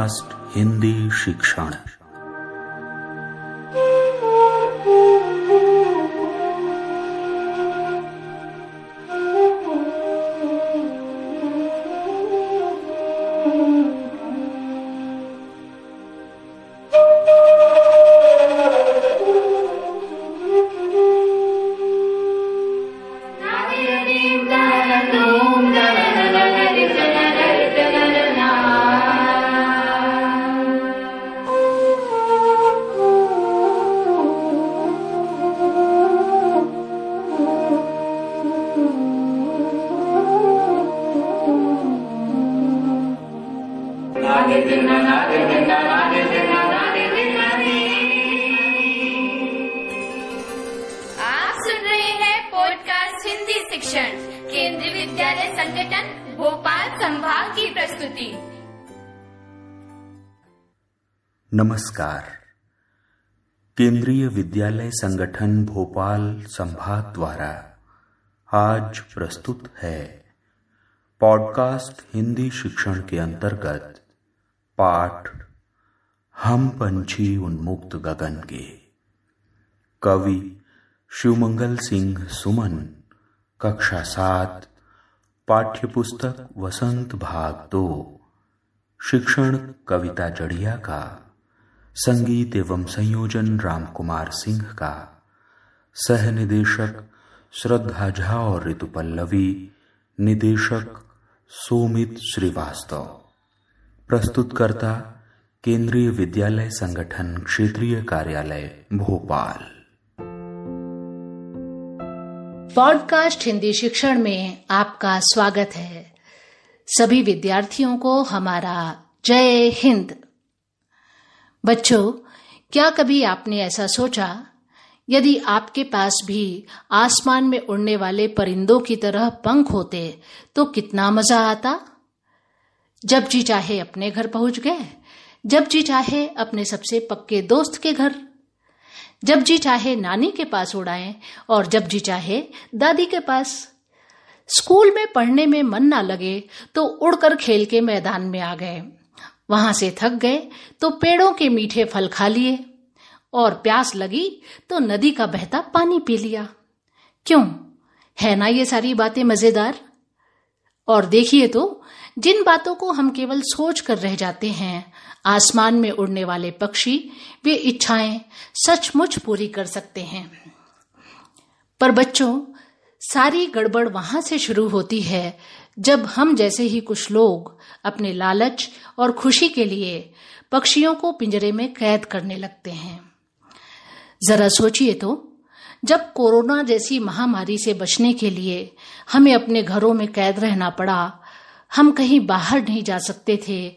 Podcast Hindi शिक्षण शिक्षण, केंद्रीय विद्यालय संगठन, भोपाल संभाग की प्रस्तुति। नमस्कार। केंद्रीय विद्यालय संगठन, भोपाल संभाग द्वारा आज प्रस्तुत है। पॉडकास्ट हिंदी शिक्षण के अंतर्गत पाठ, हम पंछी उन्मुक्त गगन के। कवि शिवमंगल सिंह सुमन, कक्षा सात पाठ्य पुस्तक वसंत भाग दो, शिक्षण कविता जड़िया का, संगीत एवं संयोजन रामकुमार सिंह का, सह निदेशक श्रद्धा झा और ऋतु पल्लवी निदेशक सोमित श्रीवास्तव। प्रस्तुतकर्ता, केंद्रीय विद्यालय संगठन, क्षेत्रीय कार्यालय, भोपाल। पॉडकास्ट हिंदी शिक्षण में आपका स्वागत है। सभी विद्यार्थियों को हमारा जय हिंद। बच्चों, क्या कभी आपने ऐसा सोचा? यदि आपके पास भी आसमान में उड़ने वाले परिंदों की तरह पंख होते तो कितना मज़ा आता? जब जी चाहे अपने घर पहुँच गए, जब जी चाहे अपने सबसे पक्के दोस्त के घर, जब जी चाहे नानी के पास उड़ाएँ, और जब जी चाहे दादी के पास। स्कूल में पढ़ने में मन ना लगे तो उड़कर खेल के मैदान में आ गए। वहाँ से थक गए तो पेड़ों के मीठे फल खा लिए। और प्यास लगी तो नदी का बहता पानी पी लिया। क्यों? है ना ये सारी बातें मज़ेदार? और देखिए तो जिन बातों को हम केवल सोच कर रह जाते हैं, आसमान में उड़ने वाले पक्षी, वे इच्छाएँ सचमुच पूरी कर सकते हैं। पर बच्चों, सारी गड़बड़ वहाँ से शुरू होती है जब हम जैसे ही कुछ लोग अपने लालच और खुशी के लिए पक्षियों को पिंजरे में कैद करने लगते हैं। जरा सोचिए तो जब कोरोना जैसी महामारी से बचने के लिए हमें अपने घरों में कैद रहना पड़ा हम कहीं बाहर नहीं जा सकते थे,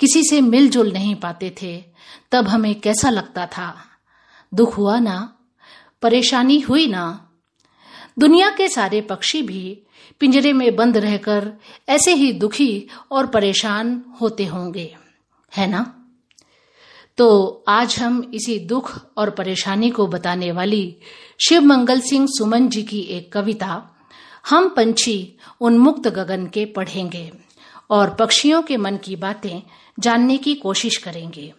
किसी से मिलजुल नहीं पाते थे, तब हमें कैसा लगता था? दुख हुआ ना? परेशानी हुई ना? दुनिया के सारे पक्षी भी पिंजरे में बंद रहकर ऐसे ही दुखी और परेशान होते होंगे, है ना? तो आज हम इसी दुख और परेशानी को बताने वाली शिव मंगल सिंह सुमन जी की एक कविता हम पंछी उन्मुक्त गगन के पढ़ेंगे और पक्षियों के मन की बातें जानने की कोशिश करेंगे।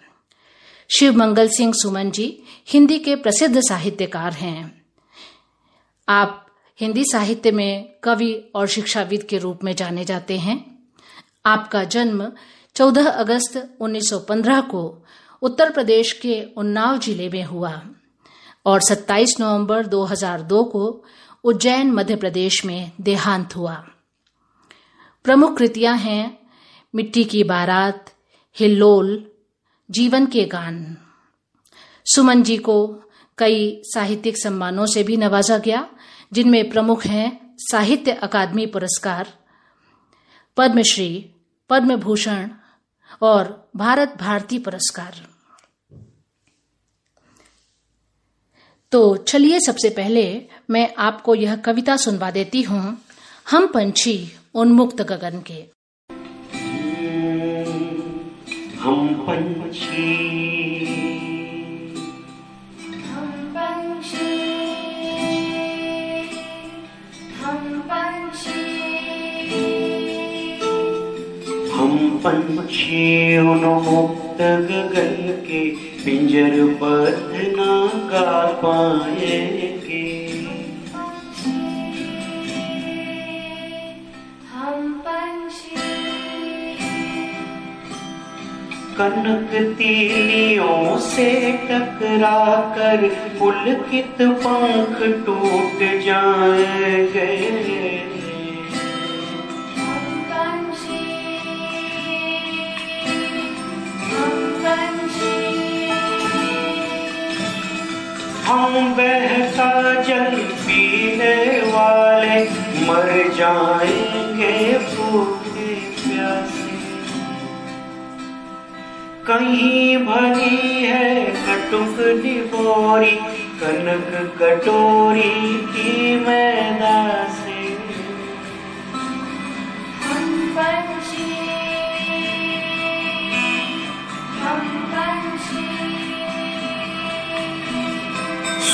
शिव मंगल सिंह सुमन जी हिंदी के प्रसिद्ध साहित्यकार हैं। आप हिंदी साहित्य में कवि और शिक्षाविद के रूप में जाने जाते हैं। आपका जन्म 14 अगस्त 1915 को उत्तर प्रदेश के उन्नाव ज़िले में हुआ और 27 नवंबर 2002 को उज्जैन, मध्य प्रदेश में देहांत हुआ। प्रमुख कृतियाँ हैं मिट्टी की बारात, हिल्लोल, जीवन के गान। सुमन जी को कई साहित्यिक सम्मानों से भी नवाजा गया, जिनमें प्रमुख हैं साहित्य अकादमी पुरस्कार, पद्मश्री पद्म भूषण और भारत भारती पुरस्कार। तो चलिए सबसे पहले मैं आपको यह कविता सुनवा देती हूँ हम पंछी उन्मुक्त गगन के। हम पंछी। हम पंछी। हम पंछी। हम पंछी उन्मुक्त गगन के। पिंजर बद्ध ना गा पाएँगे हम पंछी। कनक तीलियों से टकरा कर पुलकित पंख टूट जाए हम हम बहता जल पीने वाले, मर जाएँगे भूखे प्यासे। कहीं भरी है कटुक निबोरी कनक कटोरी की मैदा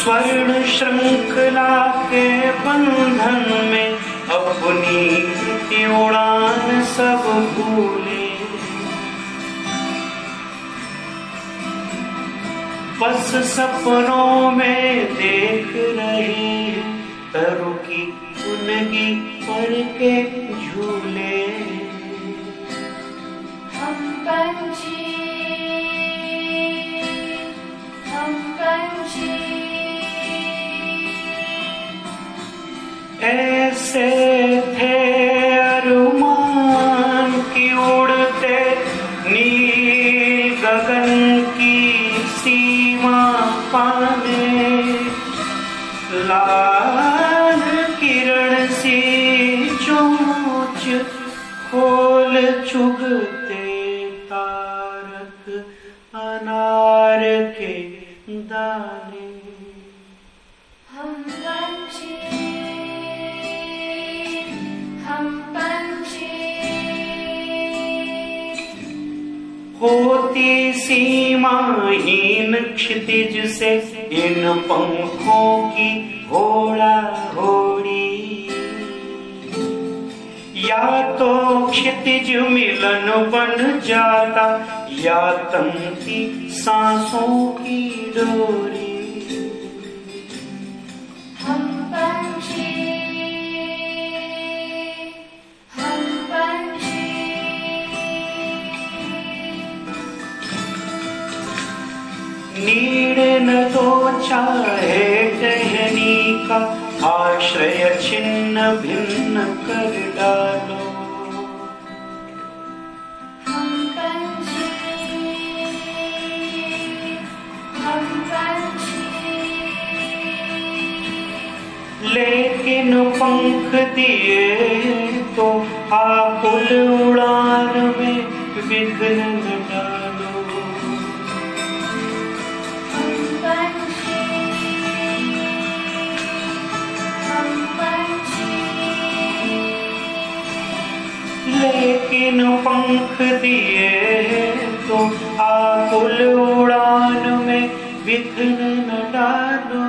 स्वर्ण श्रृंखला के बंधन में अपनी उड़ान सब भूले। बस सपनों में देख रहे तरु की उनगी पर के झूले। हम पंछी हम पंछी ऐसे थे अरुमान की उड़ते नील गगन की सीमा पाने। लाल किरण सी चोच खोल चुगते तारक अनार के दाने। होती सीमाहीन क्षितिज से इन पंखों की घोड़ा घोड़ी। या तो क्षितिज मिलन बन जाता, या तंती सांसों की डोरी। तो चाहे टहनी का आश्रय छिन्न भिन्न कर डालो। हम हम लेकिन पंख दिए तो आकुल उड़ान में विघ्न लेकिन पंख दिए तो आकुल उड़ान में विघ्न न डालो।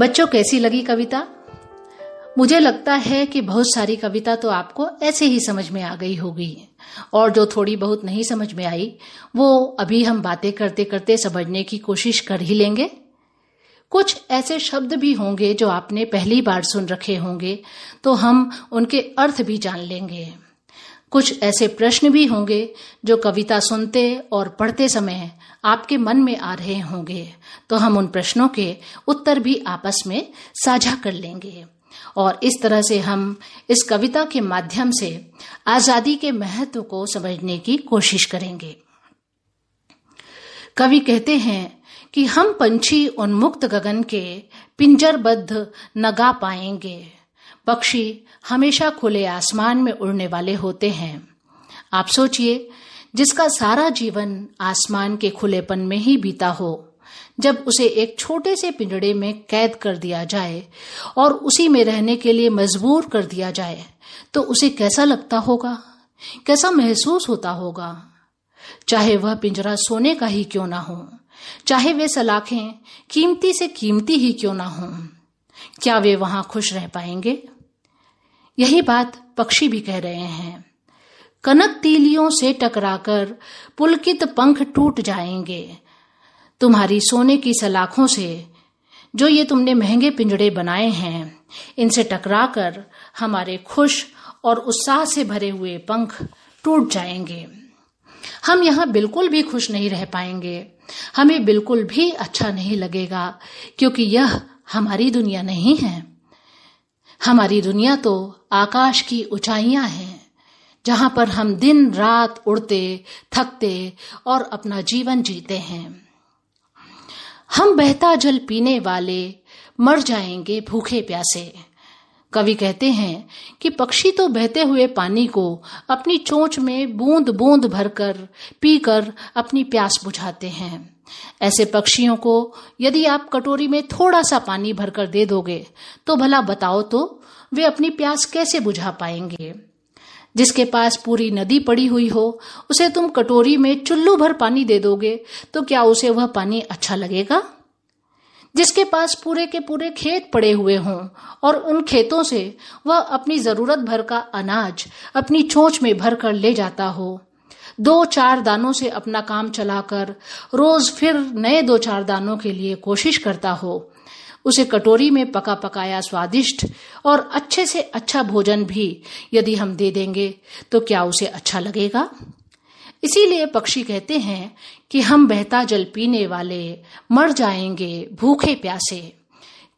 बच्चों, कैसी लगी कविता? मुझे लगता है कि बहुत सारी कविता तो आपको ऐसे ही समझ में आ गई होगी। और जो थोड़ी बहुत नहीं समझ में आई, वो अभी हम बातें करते करते समझने की कोशिश कर ही लेंगे। कुछ ऐसे शब्द भी होंगे जो आपने पहली बार सुन रखे होंगे तो हम उनके अर्थ भी जान लेंगे। कुछ ऐसे प्रश्न भी होंगे जो कविता सुनते और पढ़ते समय आपके मन में आ रहे होंगे। तो हम उन प्रश्नों के उत्तर भी आपस में साझा कर लेंगे। और इस तरह से हम इस कविता के माध्यम से आज़ादी के महत्व को समझने की कोशिश करेंगे। कवि कहते हैं कि हम पंछी उन्मुक्त गगन के पिंजरबद्ध नगा पाएँगे। पक्षी हमेशा खुले आसमान में उड़ने वाले होते हैं। आप सोचिए, जिसका सारा जीवन आसमान के खुलेपन में ही बीता हो, जब उसे एक छोटे से पिंजड़े में कैद कर दिया जाए और उसी में रहने के लिए मजबूर कर दिया जाए तो उसे कैसा लगता होगा? कैसा महसूस होता होगा? चाहे वह पिंजरा सोने का ही क्यों ना हो, चाहे वे सलाखें कीमती से कीमती ही क्यों ना हो। क्या वे वहाँ खुश रह पाएँगे? यही बात पक्षी भी कह रहे हैं। कनक तीलियों से टकराकर पुलकित पंख टूट जाएँगे। तुम्हारी सोने की सलाखों से जो ये तुमने महँगे पिंजड़े बनाए हैं, इनसे टकराकर हमारे खुश और उत्साह से भरे हुए पंख टूट जाएँगे। हम यहाँ बिल्कुल भी खुश नहीं रह पाएँगे। हमें बिल्कुल भी अच्छा नहीं लगेगा, क्योंकि यह हमारी दुनिया नहीं है। हमारी दुनिया तो आकाश की ऊंचाइयाँ हैं, जहाँ पर हम दिन रात उड़ते, थकते और अपना जीवन जीते हैं। हम बहता जल पीने वाले मर जाएँगे भूखे प्यासे। कवि कहते हैं कि पक्षी तो बहते हुए पानी को अपनी चोंच में बूंद बूंद भरकर पीकर अपनी प्यास बुझाते हैं। ऐसे पक्षियों को यदि आप कटोरी में थोड़ा सा पानी भरकर दे दोगे तो भला बताओ तो वे अपनी प्यास कैसे बुझा पाएँगे? जिसके पास पूरी नदी पड़ी हुई हो, उसे तुम कटोरी में चुल्लू भर पानी दे दोगे तो क्या उसे वह पानी अच्छा लगेगा? जिसके पास पूरे के पूरे खेत पड़े हुए हों, और उन खेतों से वह अपनी ज़रूरत भर का अनाज अपनी चोंच में भर कर ले जाता हो दो चार दानों से अपना काम चलाकर रोज फिर नए दो चार दानों के लिए कोशिश करता हो। उसे कटोरी में पका पकाया स्वादिष्ट और अच्छे से अच्छा भोजन भी यदि हम दे देंगे तो क्या उसे अच्छा लगेगा? इसीलिए पक्षी कहते हैं कि हम बहता जल पीने वाले मर जाएँगे भूखे प्यासे।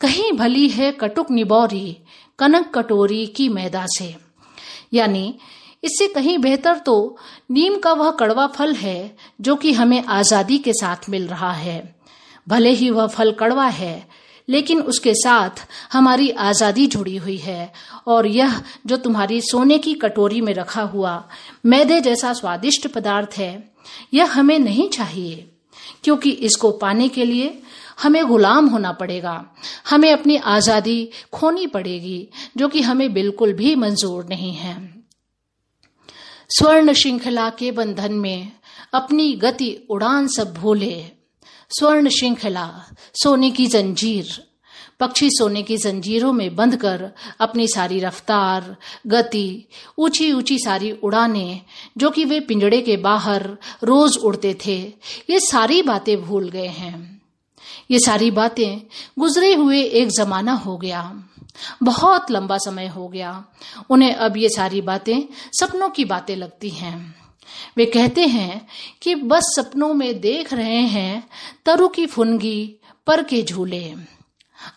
कहीं भली है कटुक निबौरी, कनक कटोरी की मैदा से। यानी इससे कहीं बेहतर तो नीम का वह कड़वा फल है जो कि हमें आज़ादी के साथ मिल रहा है। भले ही वह फल कड़वा है, लेकिन उसके साथ हमारी आज़ादी जुड़ी हुई है और यह जो तुम्हारी सोने की कटोरी में रखा हुआ मैदे जैसा स्वादिष्ट पदार्थ है, यह हमें नहीं चाहिए, क्योंकि इसको पाने के लिए हमें गुलाम होना पड़ेगा। हमें अपनी आज़ादी खोनी पड़ेगी, जो कि हमें बिल्कुल भी मंजूर नहीं है। स्वर्ण श्रृंखला के बंधन में अपनी गति उड़ान सब भूले। स्वर्ण श्रृंखला, सोने की जंजीर। पक्षी सोने की जंजीरों में बंध कर अपनी सारी रफ्तार, गति ऊँची ऊँची सारी उड़ाने, जो कि वे पिंजड़े के बाहर रोज उड़ते थे, ये सारी बातें भूल गए हैं। ये सारी बातें गुजरे हुए एक जमाना हो गया। बहुत लंबा समय हो गया। उन्हें अब ये सारी बातें, सपनों की बातें लगती हैं। वे कहते हैं कि बस सपनों में देख रहे हैं तरु की फुनगी पर के झूले।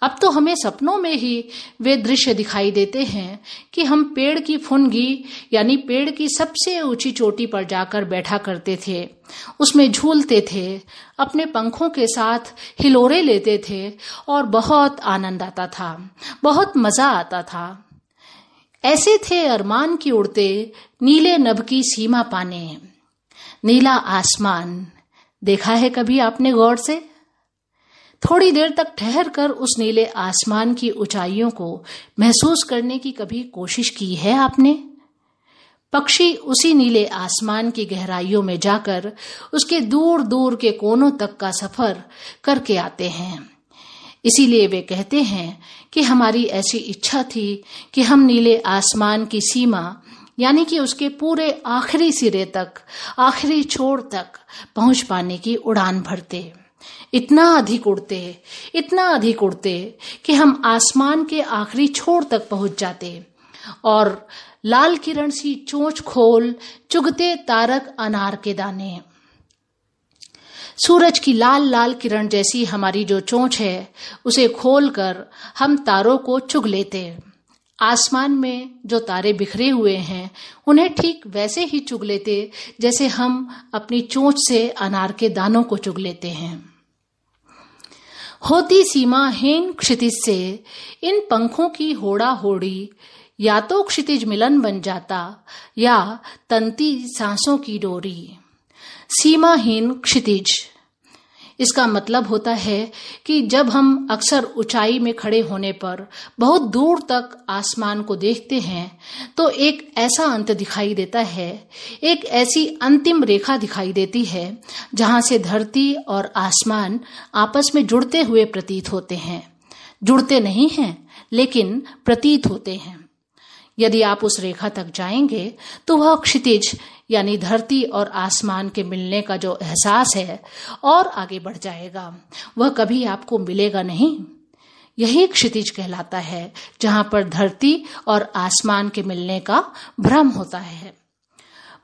अब तो हमें सपनों में ही वे दृश्य दिखाई देते हैं कि हम पेड़ की फुनगी, यानी पेड़ की सबसे ऊँची चोटी पर जाकर बैठा करते थे। उसमें झूलते थे, अपने पंखों के साथ हिलोरे लेते थे और बहुत आनंद आता था, बहुत मज़ा आता था। ऐसे थे अरमान की उड़ते नीले नभ की सीमा पाने। नीला आसमान, देखा है कभी आपने गौर से? थोड़ी देर तक ठहर कर उस नीले आसमान की ऊंचाइयों को महसूस करने की कभी कोशिश की है आपने? पक्षी उसी नीले आसमान की गहराइयों में जाकर उसके दूर दूर के कोनों तक का सफ़र करके आते हैं। इसीलिए वे कहते हैं कि हमारी ऐसी इच्छा थी कि हम नीले आसमान की सीमा, यानी कि उसके पूरे आखिरी सिरे तक, आखिरी छोर तक पहुँच पाने की उड़ान भरते। इतना अधिक उड़ते, इतना अधिक उड़ते कि हम आसमान के आखिरी छोर तक पहुँच जाते। और लाल किरण सी चोंच खोल चुगते तारक अनार के दाने। सूरज की लाल लाल किरण जैसी हमारी जो चोंच है, उसे खोलकर हम तारों को चुग लेते। आसमान में जो तारे बिखरे हुए हैं, उन्हें ठीक वैसे ही चुग लेते जैसे हम अपनी चोंच से अनार के दानों को चुग लेते हैं। होती सीमाहीन क्षितिज से इन पंखों की होड़ा होड़ी या तो क्षितिज मिलन बन जाता या तंती सांसों की डोरी। सीमाहीन क्षितिज। इसका मतलब होता है कि जब हम अक्सर ऊंचाई में खड़े होने पर बहुत दूर तक आसमान को देखते हैं तो एक ऐसा अंत दिखाई देता है, एक ऐसी अंतिम रेखा दिखाई देती है, जहाँ से धरती और आसमान आपस में जुड़ते हुए प्रतीत होते हैं। जुड़ते नहीं हैं, लेकिन प्रतीत होते हैं। यदि आप उस रेखा तक जाएँगे तो वह क्षितिज, यानी धरती और आसमान के मिलने का जो एहसास है, और आगे बढ़ जाएगा। वह कभी आपको मिलेगा नहीं। यही क्षितिज कहलाता है, जहाँ पर धरती और आसमान के मिलने का भ्रम होता है।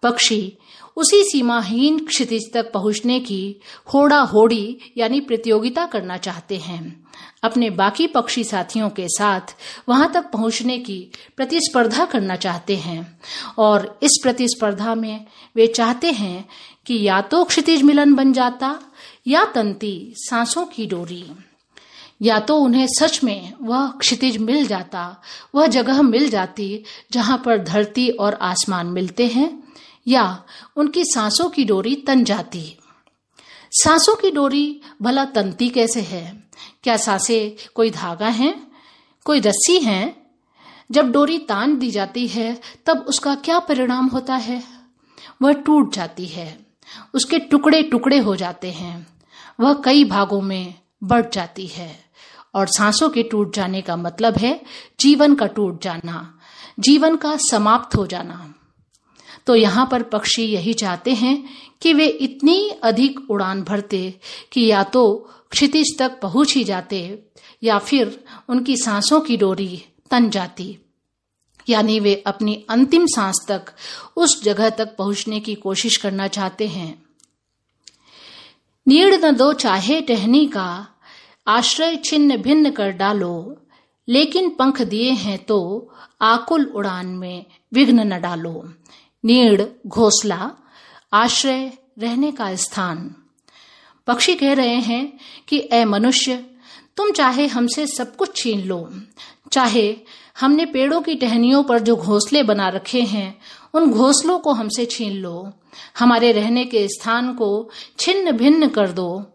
पक्षी उसी सीमाहीन क्षितिज तक पहुँचने की होड़ा होड़ी यानी प्रतियोगिता करना चाहते हैं। अपने बाकी पक्षी साथियों के साथ वहाँ तक पहुँचने की प्रतिस्पर्धा करना चाहते हैं और इस प्रतिस्पर्धा में वे चाहते हैं कि या तो क्षितिज मिलन बन जाता या तंती सांसों की डोरी। या तो उन्हें सच में वह क्षितिज मिल जाता, वह जगह मिल जाती जहाँ पर धरती और आसमान मिलते हैं या उनकी सांसों की डोरी तन जाती। सांसों की डोरी भला तनती कैसे है? क्या साँसें कोई धागा है? कोई रस्सी है? जब डोरी तान दी जाती है, तब उसका क्या परिणाम होता है? वह टूट जाती है। उसके टुकड़े टुकड़े हो जाते हैं। वह कई भागों में बढ़ जाती है। और सांसों के टूट जाने का मतलब है जीवन का टूट जाना। जीवन का समाप्त हो जाना। तो यहाँ पर पक्षी यही चाहते हैं कि वे इतनी अधिक उड़ान भरते कि या तो क्षितिज तक पहुँच ही जाते या फिर उनकी सांसों की डोरी तन जाती। यानी वे अपनी अंतिम सांस तक उस जगह तक पहुँचने की कोशिश करना चाहते हैं। नीड़ न दो चाहे टहनी का, आश्रय छिन्न भिन्न कर डालो, लेकिन पंख दिए हैं तो आकुल उड़ान में विघ्न न डालो। नीड़, घोसला, आश्रय, रहने का स्थान। पक्षी कह रहे हैं कि ए मनुष्य, तुम चाहे हमसे सब कुछ छीन लो। चाहे हमने पेड़ों की टहनियों पर जो घोंसले बना रखे हैं, उन घोंसलों को हमसे छीन लो। हमारे रहने के स्थान को छिन्न भिन्न कर दो,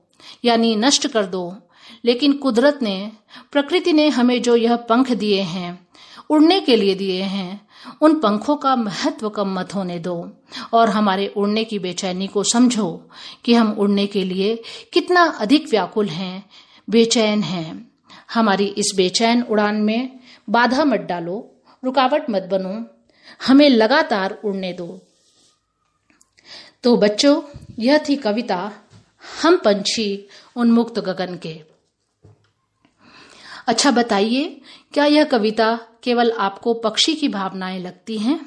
यानी नष्ट कर दो। लेकिन कुदरत ने, प्रकृति ने हमें जो यह पंख दिए हैं, उड़ने के लिए दिए हैं उन पंखों का महत्व कम मत होने दो और हमारे उड़ने की बेचैनी को समझो कि हम उड़ने के लिए कितना अधिक व्याकुल हैं, बेचैन हैं। हमारी इस बेचैन उड़ान में बाधा मत डालो, रुकावट मत बनो, हमें लगातार उड़ने दो। तो बच्चों, यह थी कविता, हम पंछी उन्मुक्त गगन के। अच्छा बताइए, क्या यह कविता केवल आपको पक्षी की भावनाएँ लगती हैं?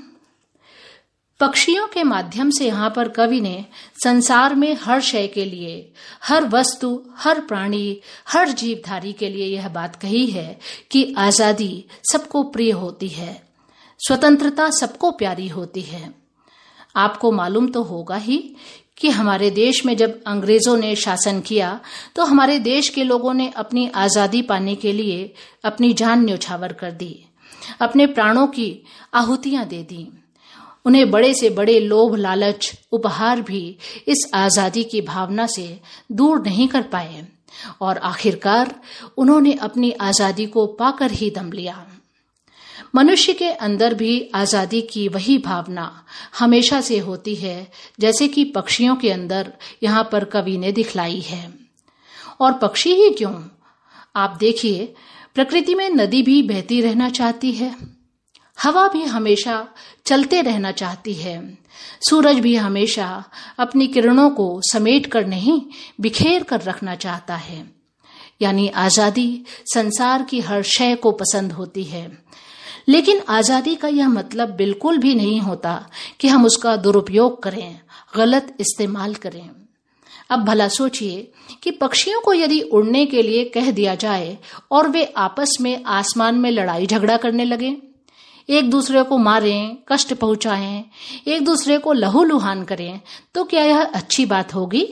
पक्षियों के माध्यम से यहाँ पर कवि ने संसार में हर शय के लिए, हर वस्तु, हर प्राणी, हर जीवधारी के लिए यह बात कही है कि आज़ादी सबको प्रिय होती है, स्वतंत्रता सबको प्यारी होती है। आपको मालूम तो होगा ही कि हमारे देश में जब अंग्रेज़ों ने शासन किया तो हमारे देश के लोगों ने अपनी आज़ादी पाने के लिए अपनी जान न्यौछावर कर दी, अपने प्राणों की आहुतियाँ दे दी। उन्हें बड़े से बड़े लोभ, लालच, उपहार भी इस आज़ादी की भावना से दूर नहीं कर पाए। और आखिरकार उन्होंने अपनी आज़ादी को पाकर ही दम लिया। मनुष्य के अंदर भी आज़ादी की वही भावना हमेशा से होती है, जैसे कि पक्षियों के अंदर यहाँ पर कवि ने दिखलाई है। और पक्षी ही क्यों? आप देखिए, प्रकृति में नदी भी बहती रहना चाहती है, हवा भी हमेशा चलते रहना चाहती है, सूरज भी हमेशा अपनी किरणों को समेट कर नहीं, बिखेर कर रखना चाहता है। यानी आज़ादी संसार की हर शय को पसंद होती है। लेकिन आज़ादी का यह मतलब बिल्कुल भी नहीं होता कि हम उसका दुरुपयोग करें, गलत इस्तेमाल करें। अब भला सोचिए कि पक्षियों को यदि उड़ने के लिए कह दिया जाए और वे आपस में आसमान में लड़ाई झगड़ा करने लगे, एक दूसरे को मारें, कष्ट पहुंचाएँ, एक दूसरे को लहू लुहान करें तो क्या यह अच्छी बात होगी?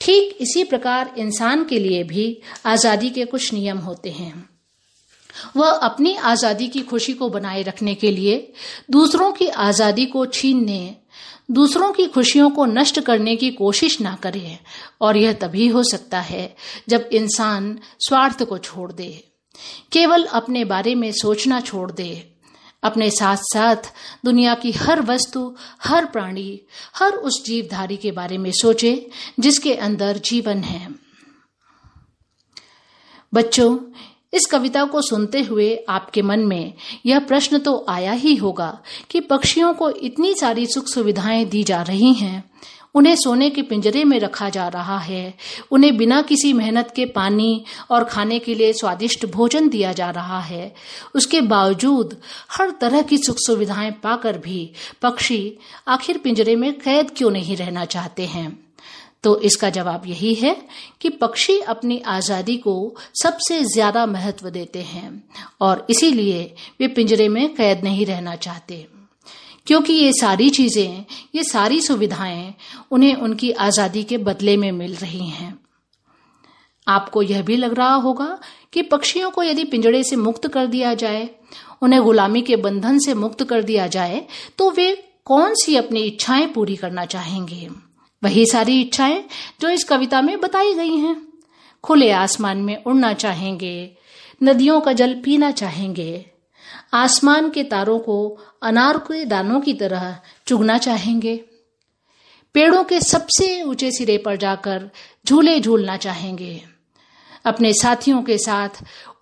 ठीक इसी प्रकार इंसान के लिए भी आज़ादी के कुछ नियम होते हैं। वह अपनी आज़ादी की खुशी को बनाए रखने के लिए दूसरों की आज़ादी को छीनने, दूसरों की खुशियों को नष्ट करने की कोशिश ना करे और यह तभी हो सकता है जब इंसान स्वार्थ को छोड़ दे। केवल अपने बारे में सोचना छोड़ दे। अपने साथ साथ दुनिया की हर वस्तु, हर प्राणी, हर उस जीवधारी के बारे में सोचे जिसके अंदर जीवन है। बच्चों इस कविता को सुनते हुए आपके मन में यह प्रश्न तो आया ही होगा कि पक्षियों को इतनी सारी सुख सुविधाएँ दी जा रही हैं। उन्हें सोने के पिंजरे में रखा जा रहा है। उन्हें बिना किसी मेहनत के पानी और खाने के लिए स्वादिष्ट भोजन दिया जा रहा है। उसके बावजूद हर तरह की सुख सुविधाएँ पाकर भी पक्षी आखिर पिंजरे में कैद क्यों नहीं रहना चाहते हैं? तो इसका जवाब यही है कि पक्षी अपनी आज़ादी को सबसे ज़्यादा महत्व देते हैं और इसीलिए वे पिंजरे में कैद नहीं रहना चाहते। क्योंकि ये सारी चीज़ें, ये सारी सुविधाएँ उन्हें उनकी आज़ादी के बदले में मिल रही हैं। आपको यह भी लग रहा होगा कि पक्षियों को यदि पिंजड़े से मुक्त कर दिया जाए, उन्हें गुलामी के बंधन से मुक्त कर दिया जाए तो वे कौन सी अपनी इच्छाएँ पूरी करना चाहेंगे? वही सारी इच्छाएँ जो इस कविता में बताई गई हैं। खुले आसमान में उड़ना चाहेंगे, नदियों का जल पीना चाहेंगे, आसमान के तारों को अनार के दानों की तरह चुगना चाहेंगे। पेड़ों के सबसे ऊँचे सिरे पर जाकर झूले झूलना चाहेंगे। अपने साथियों के साथ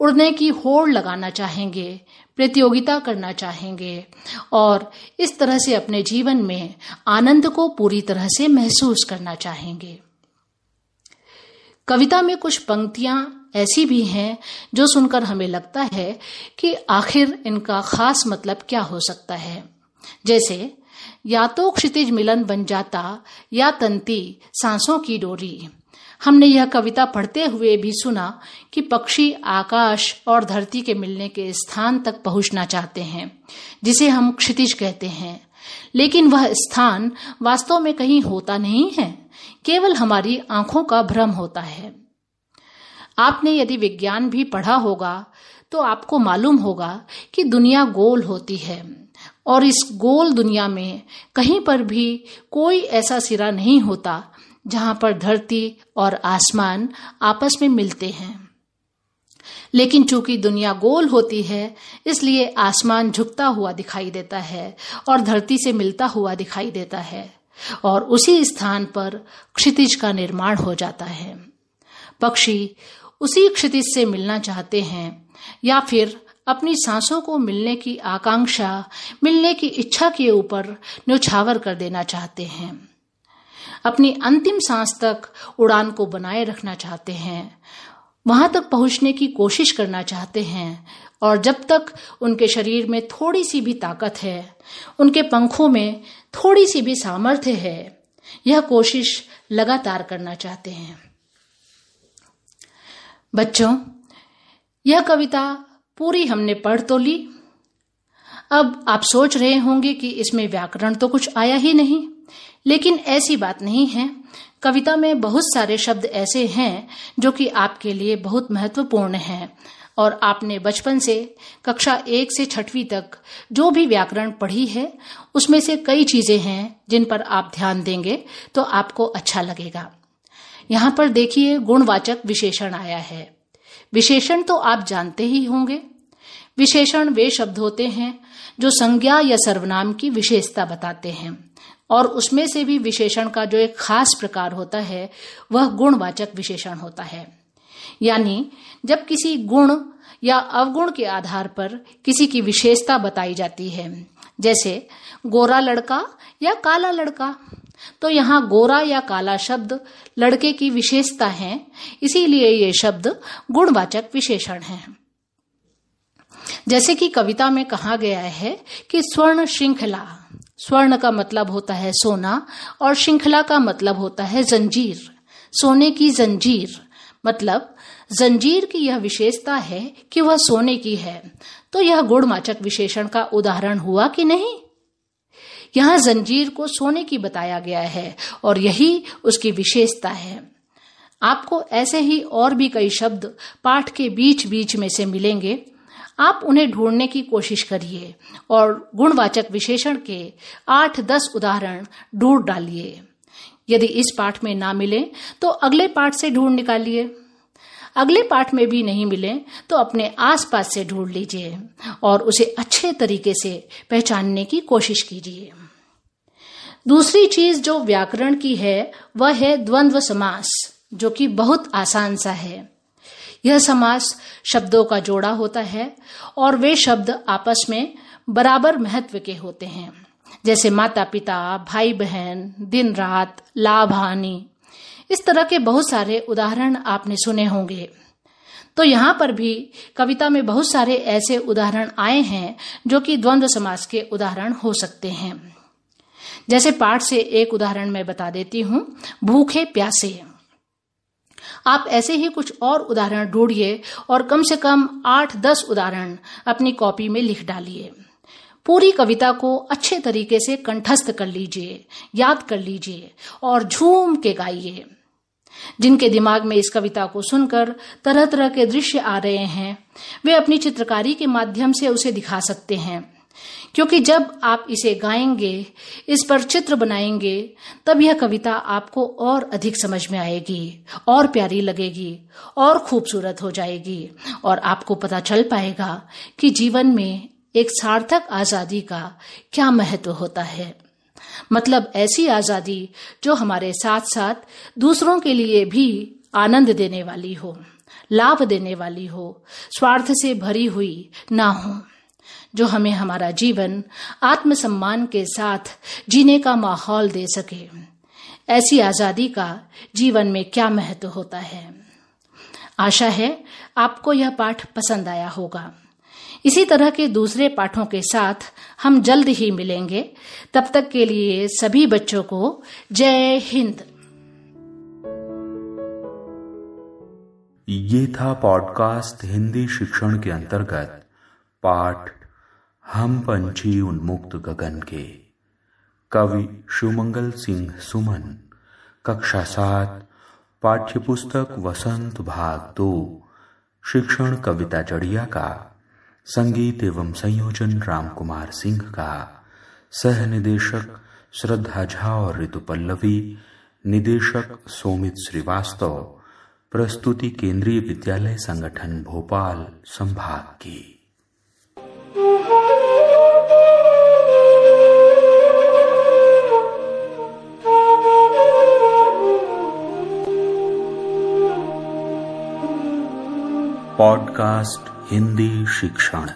उड़ने की होड़ लगाना चाहेंगे, प्रतियोगिता करना चाहेंगे और इस तरह से अपने जीवन में आनंद को पूरी तरह से महसूस करना चाहेंगे। कविता में कुछ पंक्तियाँ ऐसी भी हैं जो सुनकर हमें लगता है कि आखिर इनका खास मतलब क्या हो सकता है। जैसे, या तो क्षितिज मिलन बन जाता या तंती सांसों की डोरी। हमने यह कविता पढ़ते हुए भी सुना कि पक्षी आकाश और धरती के मिलने के स्थान तक पहुँचना चाहते हैं, जिसे हम क्षितिज कहते हैं। लेकिन वह स्थान वास्तव में कहीं होता नहीं है, केवल हमारी आँखों का भ्रम होता है। आपने यदि विज्ञान भी पढ़ा होगा तो आपको मालूम होगा कि दुनिया गोल होती है, और इस गोल दुनिया में कहीं पर भी कोई ऐसा सिरा नहीं होता जहाँ पर धरती और आसमान आपस में मिलते हैं। लेकिन चूँकि दुनिया गोल होती है, इसलिए आसमान झुकता हुआ दिखाई देता है और धरती से मिलता हुआ दिखाई देता है और उसी स्थान पर क्षितिज का निर्माण हो जाता है। पक्षी उसी क्षितिज से मिलना चाहते हैं या फिर अपनी सांसों को मिलने की आकांक्षा, मिलने की इच्छा के ऊपर न्यौछावर कर देना चाहते हैं। अपनी अंतिम सांस तक उड़ान को बनाए रखना चाहते हैं। वहाँ तक पहुँचने की कोशिश करना चाहते हैं और जब तक उनके शरीर में थोड़ी सी भी ताकत है, उनके पंखों में थोड़ी सी भी सामर्थ्य है, यह कोशिश लगातार करना चाहते हैं। बच्चों, यह कविता पूरी हमने पढ़ तो ली। अब आप सोच रहे होंगे कि इसमें व्याकरण तो कुछ आया ही नहीं। लेकिन ऐसी बात नहीं है। कविता में बहुत सारे शब्द ऐसे हैं जो कि आपके लिए बहुत महत्वपूर्ण हैं। और आपने बचपन से कक्षा एक से छठवीं तक जो भी व्याकरण पढ़ी है, उसमें से कई चीज़ें हैं जिन पर आप ध्यान देंगे तो आपको अच्छा लगेगा। यहाँ पर देखिए गुणवाचक विशेषण आया है। विशेषण तो आप जानते ही होंगे। विशेषण वे शब्द होते हैं जो संज्ञा या सर्वनाम की विशेषता बताते हैं। और उसमें से भी विशेषण का जो एक खास प्रकार होता है, वह गुणवाचक विशेषण होता है। यानी, जब किसी गुण या अवगुण के आधार पर किसी की विशेषता बताई जाती है, जैसे गोरा लड़का या काला लड़का तो यहाँ गोरा या काला शब्द लड़के की विशेषता है, इसीलिए ये शब्द गुणवाचक विशेषण है। जैसे कि कविता में कहा गया है कि स्वर्ण श्रृंखला स्वर्ण का मतलब होता है सोना और श्रृंखला का मतलब होता है जंजीर। सोने की जंजीर मतलब जंजीर की यह विशेषता है कि वह सोने की है। तो यह गुणवाचक विशेषण का उदाहरण हुआ कि नहीं? यहाँ जंजीर को सोने की बताया गया है और यही उसकी विशेषता है। आपको ऐसे ही और भी कई शब्द पाठ के बीच बीच में से मिलेंगे। आप उन्हें ढूँढने की कोशिश करिए और गुणवाचक विशेषण के आठ दस उदाहरण ढूंढ डालिए। यदि इस पाठ में ना मिले तो अगले पाठ से ढूंढ निकालिए। अगले पाठ में भी नहीं मिले तो अपने आसपास से ढूंढ लीजिए और उसे अच्छे तरीके से पहचानने की कोशिश कीजिए। दूसरी चीज़ जो व्याकरण की है, वह है द्वंद्व समास, जो कि बहुत आसान सा है। यह समास शब्दों का जोड़ा होता है और वे शब्द आपस में बराबर महत्व के होते हैं। जैसे माता पिता भाई बहन दिन रात लाभ हानि इस तरह के बहुत सारे उदाहरण आपने सुने होंगे। तो यहाँ पर भी कविता में बहुत सारे ऐसे उदाहरण आए हैं जो कि द्वंद्व समास के उदाहरण हो सकते हैं। जैसे पाठ से एक उदाहरण मैं बता देती हूँ, भूखे प्यासे। आप ऐसे ही कुछ और उदाहरण ढूंढिए और कम से कम आठ, दस उदाहरण अपनी कॉपी में लिख डालिए। पूरी कविता को अच्छे तरीके से कंठस्थ कर लीजिए, याद कर लीजिए और झूम के गाइए। जिनके दिमाग में इस कविता को सुनकर तरह तरह के दृश्य आ रहे हैं, वे अपनी चित्रकारी के माध्यम से उसे दिखा सकते हैं। क्योंकि जब आप इसे गाएँगे, इस पर चित्र बनाएँगे, तब यह कविता आपको और अधिक समझ में आएगी, और प्यारी लगेगी, और खूबसूरत हो जाएगी, और आपको पता चल पाएगा कि जीवन में एक सार्थक आज़ादी का क्या महत्व होता है। मतलब ऐसी आज़ादी जो हमारे साथ साथ दूसरों के लिए भी आनंद देने वाली हो, लाभ देने वाली हो, स्वार्थ से भरी हुई ना हो। जो हमें हमारा जीवन, आत्मसम्मान के साथ जीने का माहौल दे सके। ऐसी आज़ादी का जीवन में क्या महत्व होता है? आशा है आपको यह पाठ पसंद आया होगा। इसी तरह के दूसरे पाठों के साथ हम जल्द ही मिलेंगे। तब तक के लिए सभी बच्चों को जय हिंद। ये था पॉडकास्ट हिंदी शिक्षण के अंतर्गत, पाठ हम पंछी उन्मुक्त गगन के। कवि शिवमंगल सिंह सुमन, कक्षा सात, पाठ्यपुस्तक वसंत भाग दो, शिक्षण कविता जड़िया का, संगीत एवं संयोजन राम कुमार सिंह का, सह निदेशक श्रद्धा झा और ऋतु पल्लवी, निदेशक सोमित श्रीवास्तव, प्रस्तुति केंद्रीय विद्यालय संगठन भोपाल संभाग की। पॉडकास्ट हिंदी शिक्षण।